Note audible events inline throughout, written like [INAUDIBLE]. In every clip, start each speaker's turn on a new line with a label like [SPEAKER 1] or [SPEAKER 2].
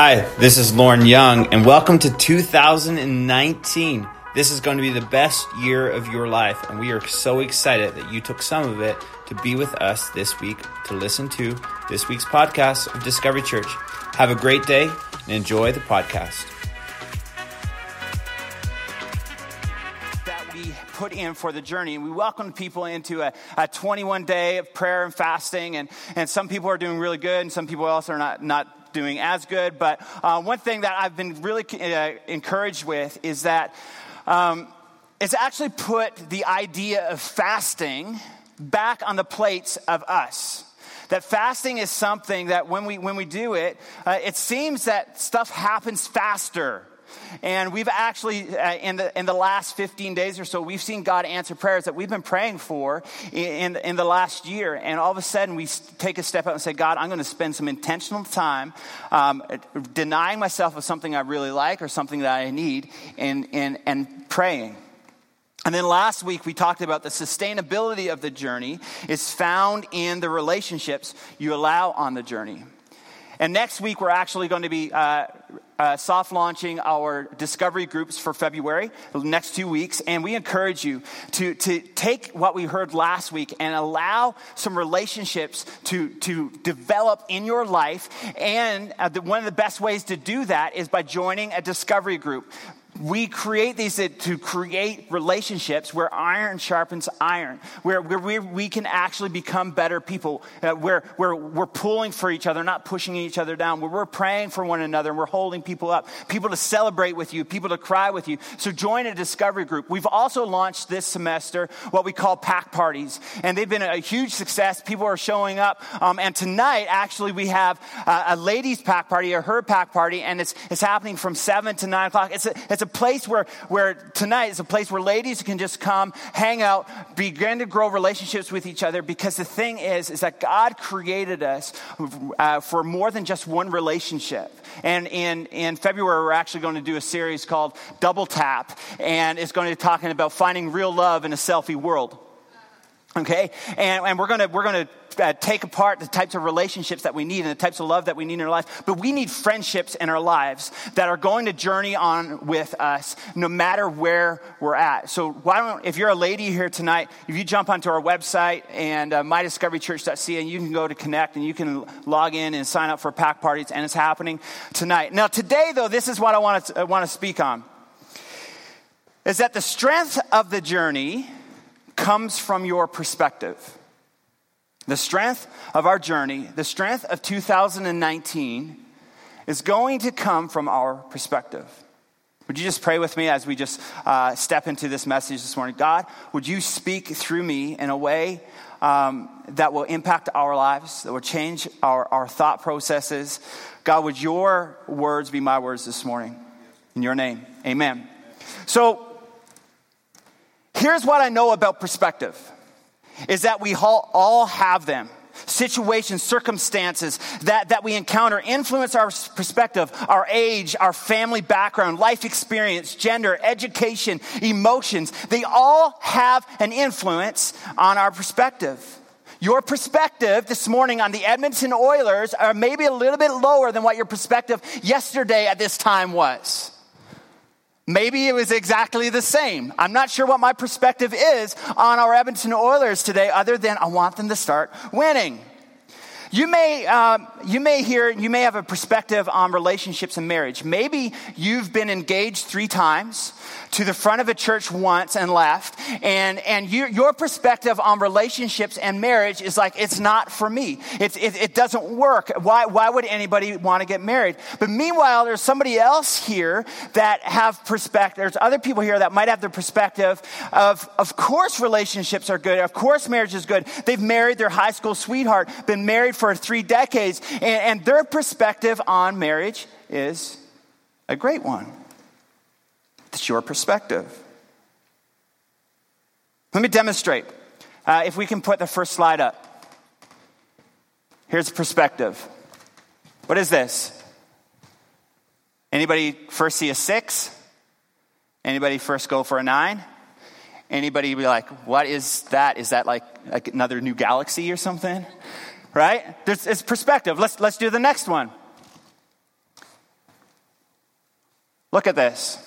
[SPEAKER 1] Hi, this is Lorne Young, and welcome to 2019. This is going to be the best year of your life, and we are so excited that you took some of it to be with us this week to listen to this week's podcast of Discovery Church. Have a great day and enjoy the podcast.
[SPEAKER 2] that we put in for the journey. And we welcome people into a, a 21 day of prayer and fasting. And, and some people are doing really good, and some people else are not, not doing as good. But uh, one thing that I've been really uh, encouraged with is that um, it's actually put the idea of fasting back on the plates of us that fasting is something that when we when we do it uh, it seems that stuff happens faster and we've actually, uh, in, the, in the last 15 days or so, we've seen God answer prayers that we've been praying for in, in, in the last year. And all of a sudden, we take a step out and say, God, I'm going to spend some intentional time um, denying myself of something I really like or something that I need and, and, and praying. And then last week we talked about the sustainability of the journey is found in the relationships you allow on the journey. And next week, we're actually going to be uh, uh, soft launching our discovery groups for February, the next two weeks. And we encourage you to, to take what we heard last week and allow some relationships to, to develop in your life. And uh, the, one of the best ways to do that is by joining a discovery group we create these to create relationships where iron sharpens iron, where, where we, we can actually become better people, uh, where, where we're pulling for each other, not pushing each other down, where we're praying for one another and we're holding people up, people to celebrate with you, people to cry with you. So join a discovery group. We've also launched this semester what we call pack parties, and they've been a huge success. People are showing up. Um, and tonight, actually, we have uh, a ladies' pack party, a her pack party, and it's, it's happening from 7 to 9 o'clock. It's a, it's a place where, where tonight is a place where ladies can just come, hang out, begin to grow relationships with each other. Because the thing is, is that God created us uh, for more than just one relationship. And in, in February, we're actually going to do a series called Double Tap, and it's going to be talking about finding real love in a selfie world okay and, and we're to we're to uh, take apart the types of relationships that we need and the types of love that we need in our life but we need friendships in our lives that are going to journey on with us no matter where we're at so why don't if you're a lady here tonight if you jump onto our website and uh, mydiscoverychurch.ca and you can go to connect and you can log in and sign up for pack parties and it's happening tonight now today though this is what i want to, I want to speak on is that the strength of the journey comes from your perspective. The strength of our journey, the strength of 2019, is going to come from our perspective. Would you just pray with me as we just uh, step into this message this morning? God, would you speak through me in a way um, that will impact our lives, that will change our, our thought processes? God, would your words be my words this morning? In your name, amen. So, Here's what I know about perspective is that we all have them. Situations, circumstances that, that we encounter influence our perspective, our age, our family background, life experience, gender, education, emotions. They all have an influence on our perspective. Your perspective this morning on the Edmonton Oilers are maybe a little bit lower than what your perspective yesterday at this time was. Maybe it was exactly the same. I'm not sure what my perspective is on our Edmonton Oilers today, other than I want them to start winning. You may, um, you may hear, you may have a perspective on relationships and marriage. Maybe you've been engaged three times to the front of a church once and left, and, and you, your perspective on relationships and marriage is like, it's not for me. It's, it, it doesn't work. Why, why would anybody want to get married? But meanwhile, there's somebody else here that have perspective. There's other people here that might have the perspective of, of course relationships are good. Of course marriage is good. They've married their high school sweetheart, been married for three decades, and, and their perspective on marriage is a great one. It's your perspective. Let me demonstrate. Uh, if we can put the first slide up. Here's perspective. What is this? Anybody first see a six? Anybody first go for a nine? Anybody be like, what is that? Is that like, like another new galaxy or something? Right? There's, it's perspective. Let's, let's do the next one. Look at this.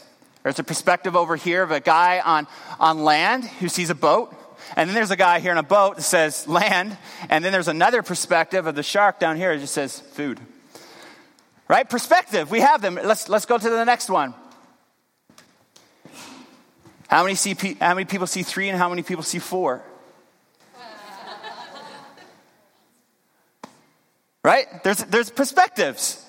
[SPEAKER 2] There's a perspective over here of a guy on, on land who sees a boat. And then there's a guy here in a boat that says land. And then there's another perspective of the shark down here that just says food. Right? Perspective. We have them. Let's, let's go to the next one. How many, see, how many people see three and how many people see four? right? There's, there's perspectives.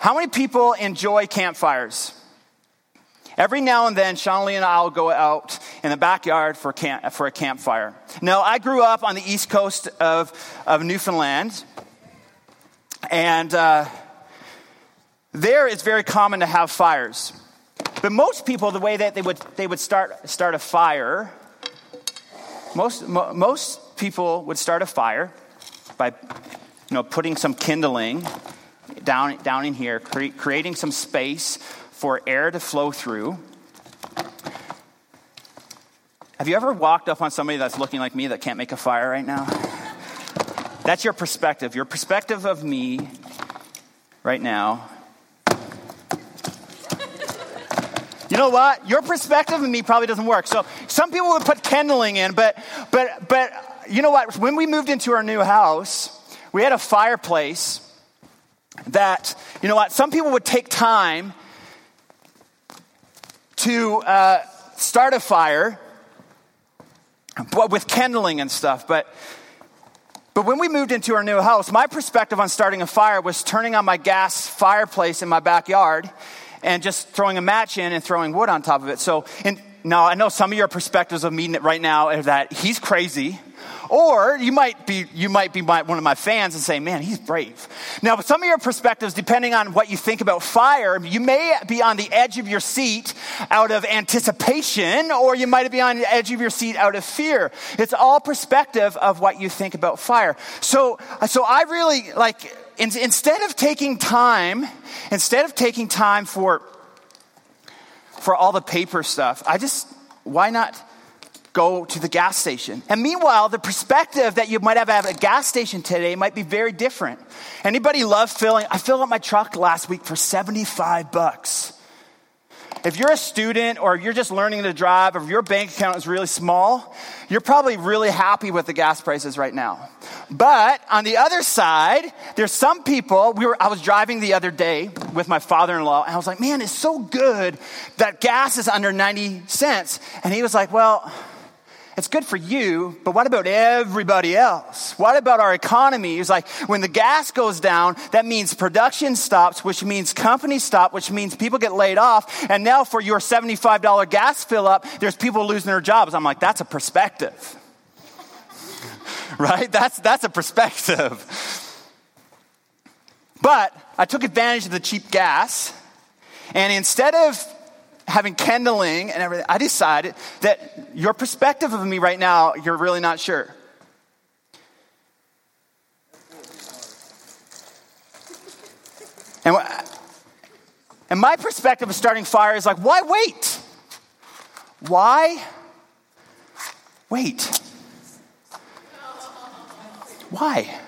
[SPEAKER 2] How many people enjoy campfires? Every now and then, Shawnee and I will go out in the backyard for, camp, for a campfire. Now, I grew up on the east coast of, of Newfoundland, and uh, there it's very common to have fires. But most people, the way that they would, they would start, start a fire, most, mo- most people would start a fire by you know, putting some kindling down, down in here, cre- creating some space for air to flow through. Have you ever walked up on somebody that's looking like me that can't make a fire right now? That's your perspective. Your perspective of me right now. You know what? Your perspective of me probably doesn't work. So some people would put kindling in, but but but you know what? When we moved into our new house, we had a fireplace that, you know what, some people would take time to uh, start a fire with kindling and stuff, but but when we moved into our new house, my perspective on starting a fire was turning on my gas fireplace in my backyard and just throwing a match in and throwing wood on top of it. So, and now I know some of your perspectives of me right now are that he's crazy. Or you might be, you might be my, one of my fans and say, man, he's brave. Now, some of your perspectives, depending on what you think about fire, you may be on the edge of your seat out of anticipation, or you might be on the edge of your seat out of fear. It's all perspective of what you think about fire. So, so I really like, in, instead of taking time, instead of taking time for, for all the paper stuff, I just, why not go to the gas station. And meanwhile, the perspective that you might have at a gas station today might be very different. Anybody love filling? I filled up my truck last week for 75 bucks. If you're a student or you're just learning to drive or your bank account is really small, you're probably really happy with the gas prices right now. But on the other side, there's some people, we were, I was driving the other day with my father-in-law and I was like, man, it's so good that gas is under 90 cents. And he was like, well, it's good for you, but what about everybody else? What about our economy? It's like when the gas goes down, that means production stops, which means companies stop, which means people get laid off. And now for your $75 gas fill up, there's people losing their jobs. I'm like, that's a perspective. [LAUGHS] right? That's, that's a perspective. But I took advantage of the cheap gas, and instead of having kindling and everything, I decided that your perspective of me right now, you're really not sure. And, and my perspective of starting fire is like, why wait? Why wait? Why?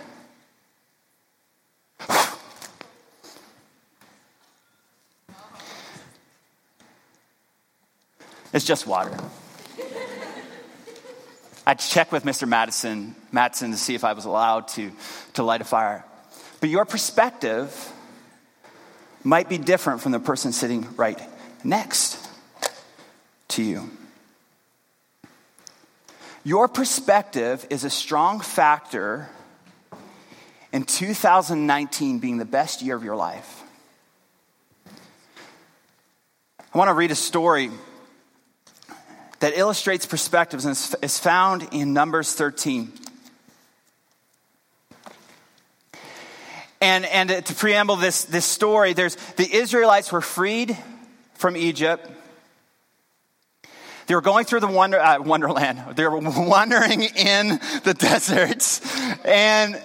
[SPEAKER 2] It's just water. I checked with Mr. Madison, Madison to see if I was allowed to, to light a fire. But your perspective might be different from the person sitting right next to you. Your perspective is a strong factor in 2019 being the best year of your life. I want to read a story that illustrates perspectives and is found in Numbers 13. And, and to preamble this, this story, there's, the Israelites were freed from Egypt. They were going through the wonder, uh, wonderland. They were [LAUGHS] wandering in the [LAUGHS] deserts. And,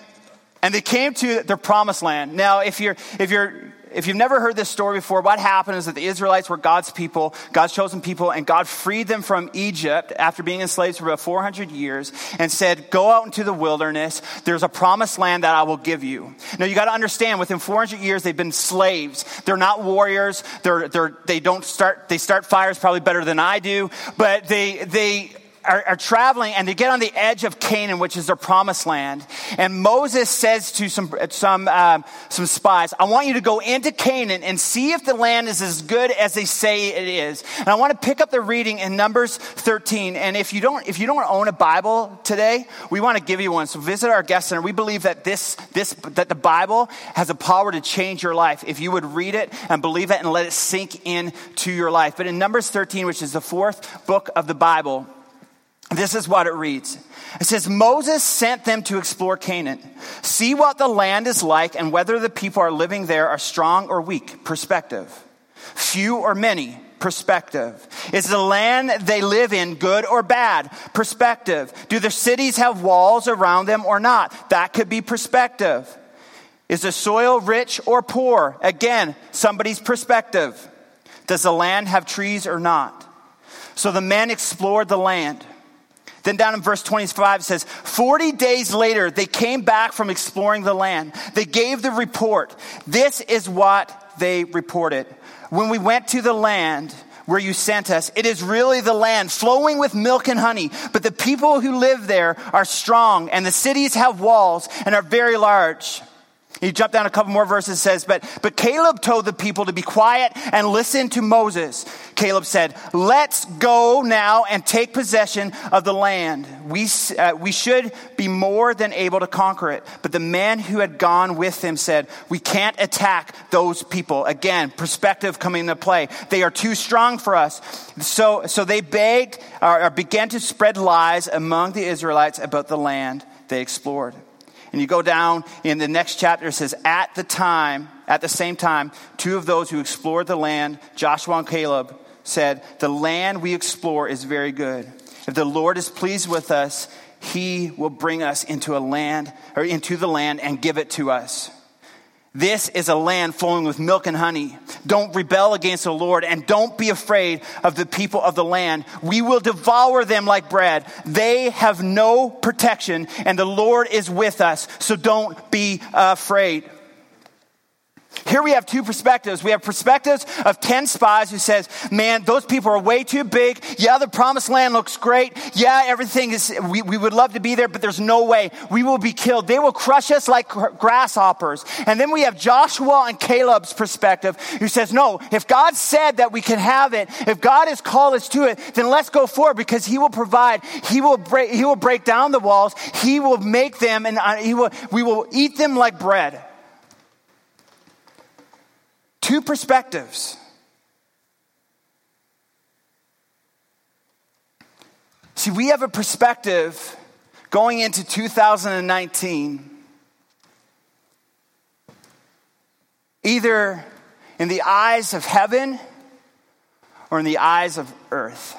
[SPEAKER 2] And they came to their promised land. Now, if you're, if you're, if you've never heard this story before, what happened is that the Israelites were God's people, God's chosen people, and God freed them from Egypt after being enslaved for about 400 years and said, Go out into the wilderness. There's a promised land that I will give you. Now, you got to understand, within 400 years, they've been slaves. They're not warriors. They're, they're, they don't start, they start fires probably better than I do, but they, they, are, are, traveling and they get on the edge of Canaan, which is their promised land. And Moses says to some, some, um, some spies, I want you to go into Canaan and see if the land is as good as they say it is. And I want to pick up the reading in Numbers 13. And if you don't, if you don't own a Bible today, we want to give you one. So visit our guest center. We believe that this, this, that the Bible has a power to change your life. If you would read it and believe it and let it sink into your life. But in Numbers 13, which is the fourth book of the Bible, this is what it reads. It says, Moses sent them to explore Canaan. See what the land is like and whether the people are living there are strong or weak. Perspective. Few or many. Perspective. Is the land they live in good or bad? Perspective. Do their cities have walls around them or not? That could be perspective. Is the soil rich or poor? Again, somebody's perspective. Does the land have trees or not? So the men explored the land. Then down in verse 25 it says, 40 days later, they came back from exploring the land. They gave the report. This is what they reported. When we went to the land, where you sent us. It is really the land flowing with milk and honey. But the people who live there are strong, and the cities have walls and are very large. You jump down a couple more verses, says, but, but Caleb told the people to be quiet and listen to Moses. Caleb said, let's go now and take possession of the land. We, uh, we should be more than able to conquer it. But the man who had gone with him said, we can't attack those people. Again, perspective coming into play. They are too strong for us. So, so they begged or, or began to spread lies among the Israelites about the land they explored. And you go down in the next chapter, it says, At the time, at the same time, two of those who explored the land, Joshua and Caleb, said, The land we explore is very good. If the Lord is pleased with us, he will bring us into a land or into the land and give it to us. This is a land flowing with milk and honey. Don't rebel against the Lord and don't be afraid of the people of the land. We will devour them like bread. They have no protection and the Lord is with us. So don't be afraid. Here we have two perspectives. We have perspectives of 10 spies who says, man, those people are way too big. Yeah, the promised land looks great. Yeah, everything is, we, we would love to be there, but there's no way. We will be killed. They will crush us like grasshoppers. And then we have Joshua and Caleb's perspective who says, no, if God said that we can have it, if God has called us to it, then let's go forward because he will provide. He will break, he will break down the walls. He will make them and uh, he will, we will eat them like bread. Two perspectives. See, we have a perspective going into 2019, either in the eyes of heaven or in the eyes of earth.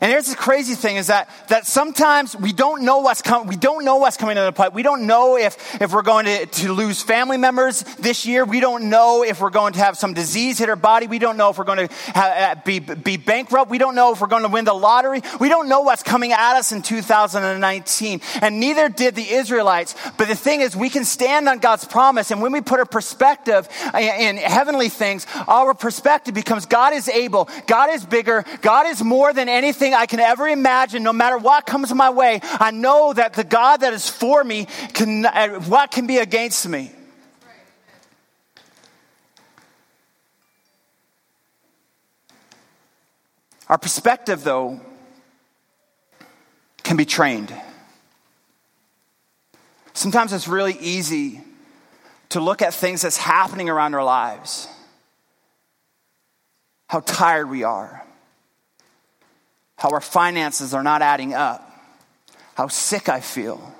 [SPEAKER 2] And here's the crazy thing is that, that sometimes we don't know what's coming, we don't know what's coming in the pipe. We don't know if, if we're going to, to lose family members this year. We don't know if we're going to have some disease hit our body. We don't know if we're going to uh, be, be bankrupt. We don't know if we're going to win the lottery. We don't know what's coming at us in 2019. And neither did the Israelites. But the thing is, we can stand on God's promise. And when we put our perspective in heavenly things, our perspective becomes God is able. God is bigger. God is more than anything I can ever imagine, no matter what comes my way, I know that the God that is for me can, what can be against me? Our perspective, though, can be trained. Sometimes it's really easy to look at things that's happening around our lives, how tired we are, how our finances are not adding up, how sick I feel,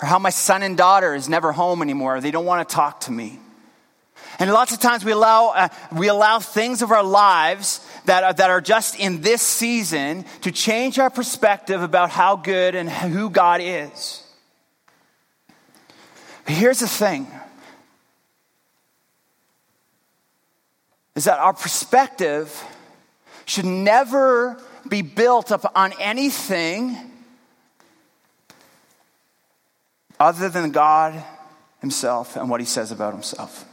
[SPEAKER 2] or how my son and daughter is never home anymore. They don't want to talk to me. And lots of times we allow, uh, we allow things of our lives that are, that are just in this season to change our perspective about how good and who God is. But here's the thing is that our perspective should never be built up on anything other than God Himself and what He says about Himself.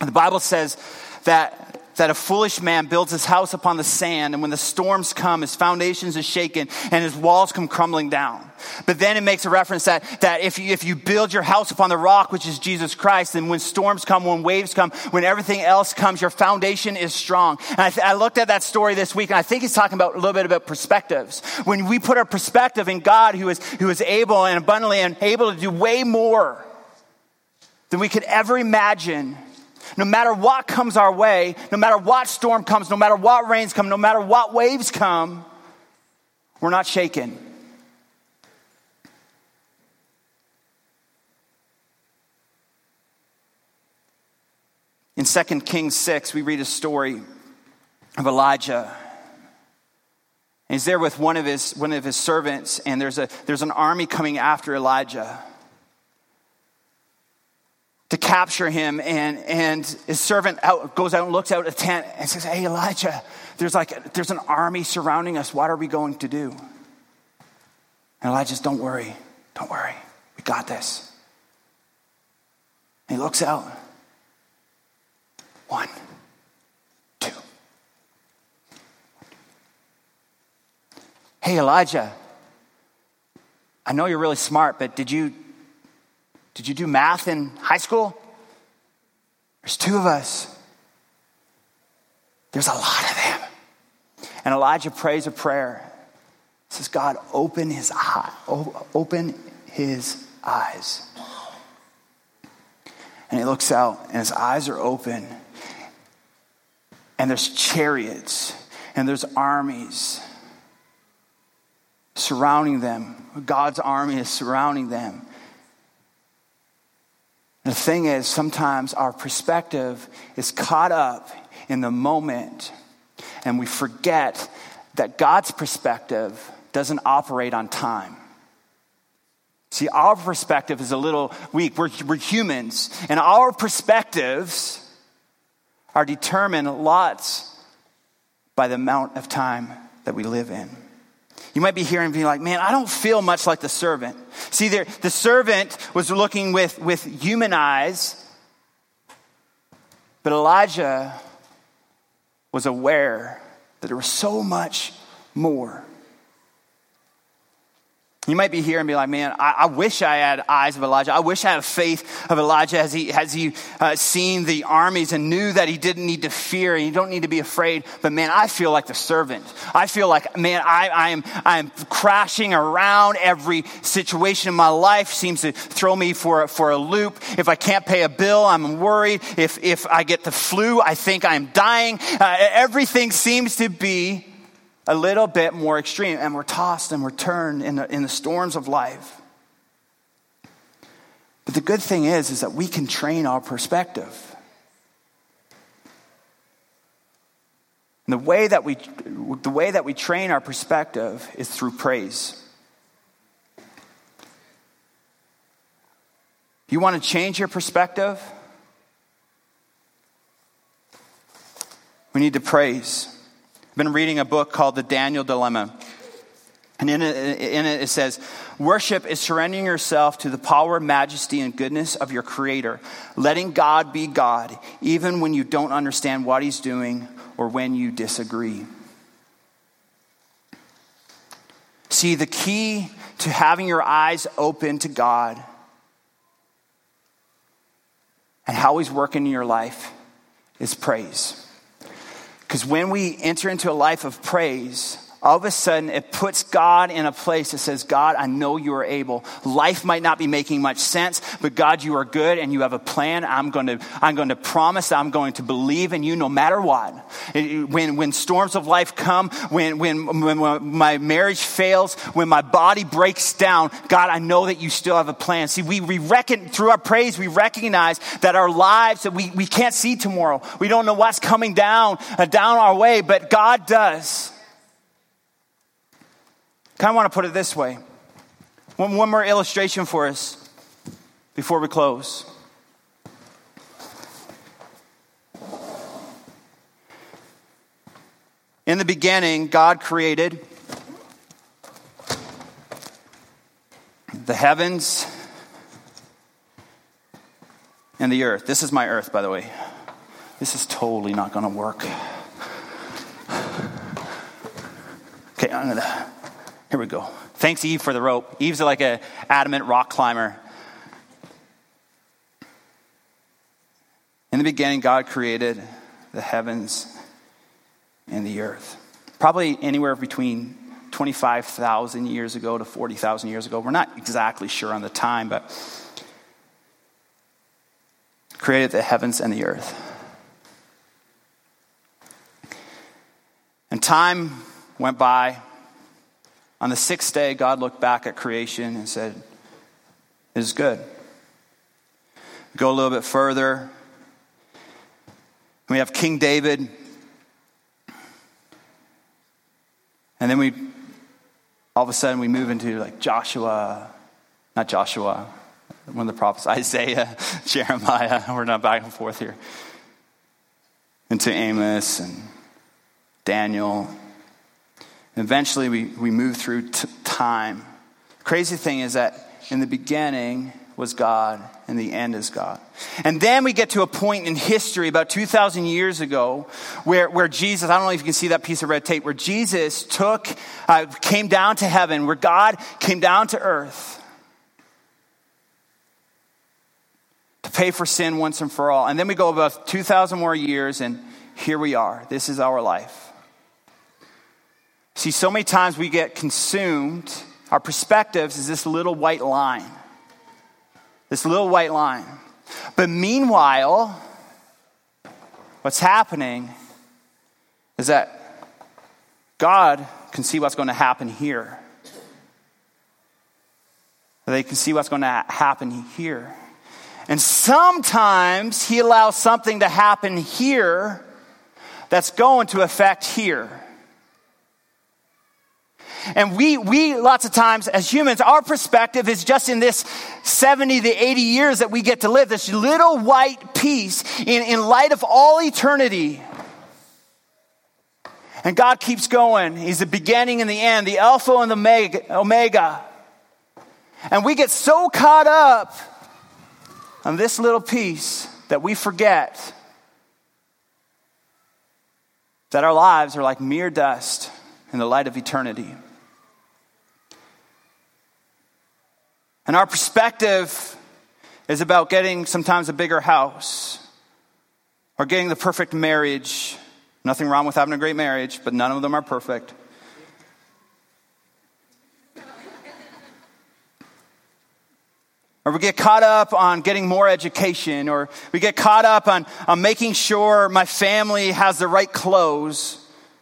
[SPEAKER 2] The Bible says that that a foolish man builds his house upon the sand, and when the storms come, his foundations are shaken and his walls come crumbling down. But then it makes a reference that, that if, you, if you build your house upon the rock, which is Jesus Christ, then when storms come, when waves come, when everything else comes, your foundation is strong. And I, th- I looked at that story this week, and I think he's talking about a little bit about perspectives. When we put our perspective in God, who is, who is able and abundantly and able to do way more than we could ever imagine no matter what comes our way, no matter what storm comes, no matter what rains come, no matter what waves come, we're not shaken. In 2 Kings 6, we read a story of Elijah. He's there with one of his, one of his servants, and there's, a, there's an army coming after Elijah to capture him. And, and his servant out, goes out and looks out a tent and says, Hey, Elijah, there's like, there's an army surrounding us. What are we going to do? And Elijah says, Don't worry. Don't worry. We got this. And he looks out. One, two. Hey, Elijah, I know you're really smart, but did you did you do math in high school? There's two of us. There's a lot of them. And Elijah prays a prayer. Says, God, open his eye, open his eyes. And he looks out, and his eyes are open. And there's chariots, and there's armies surrounding them. God's army is surrounding them. The thing is, sometimes our perspective is caught up in the moment, and we forget that God's perspective doesn't operate on time. See, our perspective is a little weak. We're, we're humans, and our perspectives are determined lots by the amount of time that we live in. You might be hearing being like, man, I don't feel much like the servant. See, there, the servant was looking with, with human eyes, but Elijah was aware that there was so much more. You might be here and be like, man, I, I, wish I had eyes of Elijah. I wish I had faith of Elijah as he, has he uh, seen the armies and knew that he didn't need to fear and you don't need to be afraid. But man, I feel like the servant. I feel like, man, I, I am, I am crashing around. Every situation in my life seems to throw me for, for a loop. If I can't pay a bill, I'm worried. If, if I get the flu, I think I'm dying. Uh, everything seems to be a little bit more extreme, and we're tossed and we're turned in the, in the storms of life. But the good thing is, is that we can train our perspective. And the way that we, the way that we train our perspective is through praise. You want to change your perspective? We need to praise. Been reading a book called The Daniel Dilemma. And in it, in it, it says, Worship is surrendering yourself to the power, majesty, and goodness of your Creator, letting God be God, even when you don't understand what He's doing or when you disagree. See, the key to having your eyes open to God and how He's working in your life is praise. Because when we enter into a life of praise, all of a sudden it puts God in a place that says, God, I know you are able. Life might not be making much sense, but God, you are good and you have a plan. I'm going to, I'm going to promise I'm going to believe in you no matter what. When, when storms of life come, when, when, when my marriage fails, when my body breaks down, God, I know that you still have a plan. See, we, we reckon, through our praise, we recognize that our lives, that we, we can't see tomorrow. We don't know what's coming down, uh, down our way, but God does kind of want to put it this way. One, one more illustration for us. before we close. In the beginning, God created the heavens and the earth. This is my earth, by the way. This is totally not going to work. Okay, I'm gonna. Here we go. Thanks, Eve, for the rope. Eve's like a adamant rock climber. In the beginning, God created the heavens and the earth. Probably anywhere between 25,000 years ago to 40,000 years ago. We're not exactly sure on the time, but created the heavens and the earth. And time went by. On the sixth day, God looked back at creation and said, It is good. Go a little bit further. We have King David. And then we, all of a sudden, we move into like Joshua, not Joshua, one of the prophets, [LAUGHS] Isaiah, [LAUGHS] Jeremiah. [LAUGHS] We're not back and forth here. Into Amos and Daniel. Eventually, we, we move through t- time. Crazy thing is that in the beginning was God, and the end is God. And then we get to a point in history about 2,000 years ago where, where Jesus, I don't know if you can see that piece of red tape, where Jesus took, uh, came down to heaven, where God came down to earth to pay for sin once and for all. And then we go about 2,000 more years, and here we are. This is our life. See, so many times we get consumed, our perspectives is this little white line. This little white line. But meanwhile, what's happening is that God can see what's going to happen here. They can see what's going to happen here. And sometimes He allows something to happen here that's going to affect here. And we, we, lots of times as humans, our perspective is just in this 70 to 80 years that we get to live, this little white piece in, in light of all eternity. And God keeps going. He's the beginning and the end, the Alpha and the Omega. And we get so caught up on this little piece that we forget that our lives are like mere dust in the light of eternity. And our perspective is about getting sometimes a bigger house or getting the perfect marriage. Nothing wrong with having a great marriage, but none of them are perfect. Or we get caught up on getting more education, or we get caught up on, on making sure my family has the right clothes.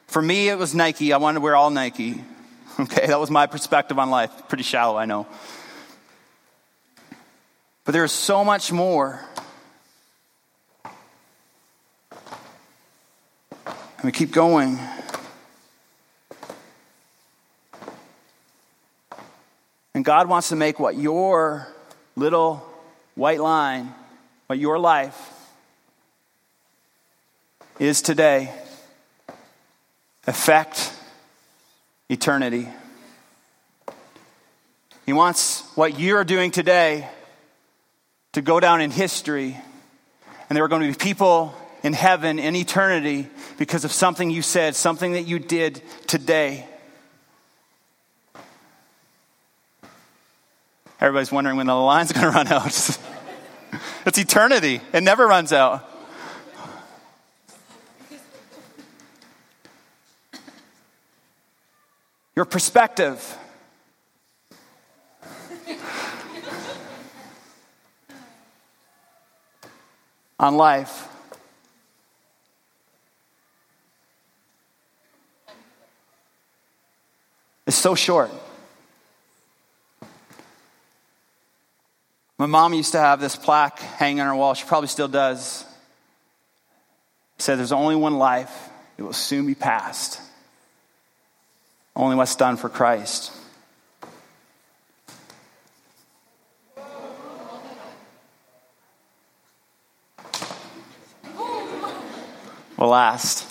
[SPEAKER 2] For me, it was Nike. I wanted to wear all Nike. [LAUGHS] Okay, that was my perspective on life. Pretty shallow, I know. But there is so much more. And we keep going. And God wants to make what your little white line, what your life is today, affect eternity. He wants what you're doing today to go down in history. And there are going to be people in heaven in eternity because of something you said, something that you did today. Everybody's wondering when the line's [LAUGHS] going to run out. [LAUGHS] it's eternity, it never runs out. Your perspective on life. is so short. My mom used to have this plaque hanging on her wall. She probably still does. It said, There's only one life, it will soon be past. Only what's done for Christ. Will last.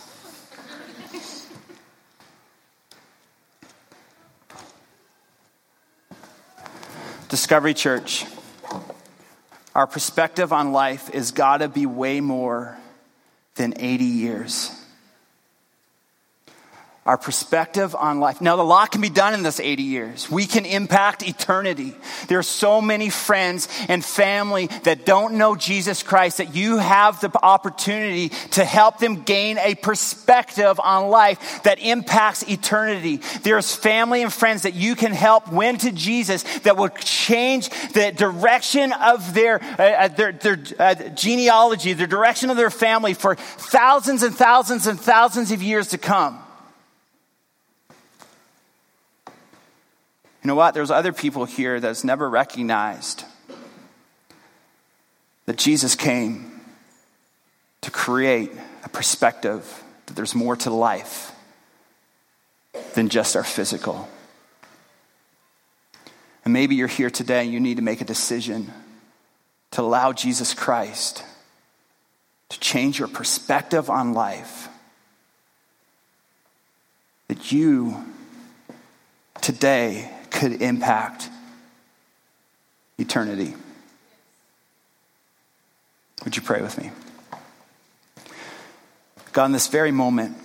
[SPEAKER 2] Discovery Church, our perspective on life is got to be way more than 80 years our perspective on life. Now, a lot can be done in this 80 years. We can impact eternity. There are so many friends and family that don't know Jesus Christ that you have the opportunity to help them gain a perspective on life that impacts eternity. There's family and friends that you can help win to Jesus that will change the direction of their, uh, uh their, their uh, genealogy, the direction of their family for thousands and thousands and thousands of years to come. You know what? There's other people here that's never recognized that Jesus came to create a perspective that there's more to life than just our physical. And maybe you're here today and you need to make a decision to allow Jesus Christ to change your perspective on life. That you today could impact eternity. Would you pray with me? God, in this very moment,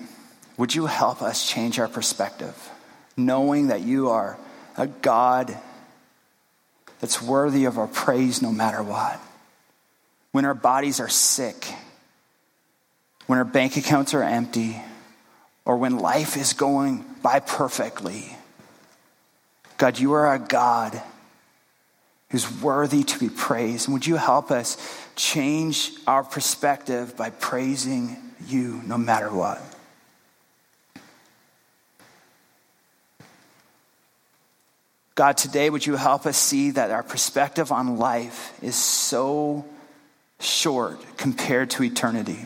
[SPEAKER 2] would you help us change our perspective, knowing that you are a God that's worthy of our praise no matter what? When our bodies are sick, when our bank accounts are empty, or when life is going by perfectly, God, you are a God who's worthy to be praised. And would you help us change our perspective by praising you no matter what? God, today, would you help us see that our perspective on life is so short compared to eternity?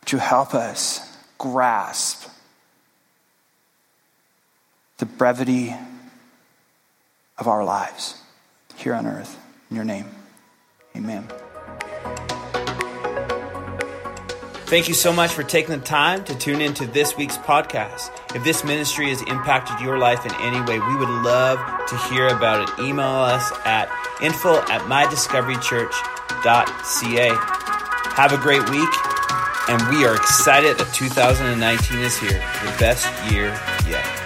[SPEAKER 2] Would you help us grasp the brevity of our lives here on earth. In your name, amen.
[SPEAKER 1] Thank you so much for taking the time to tune into this week's podcast. If this ministry has impacted your life in any way, we would love to hear about it. Email us at info at mydiscoverychurch.ca. Have a great week, and we are excited that 2019 is here, the best year yet.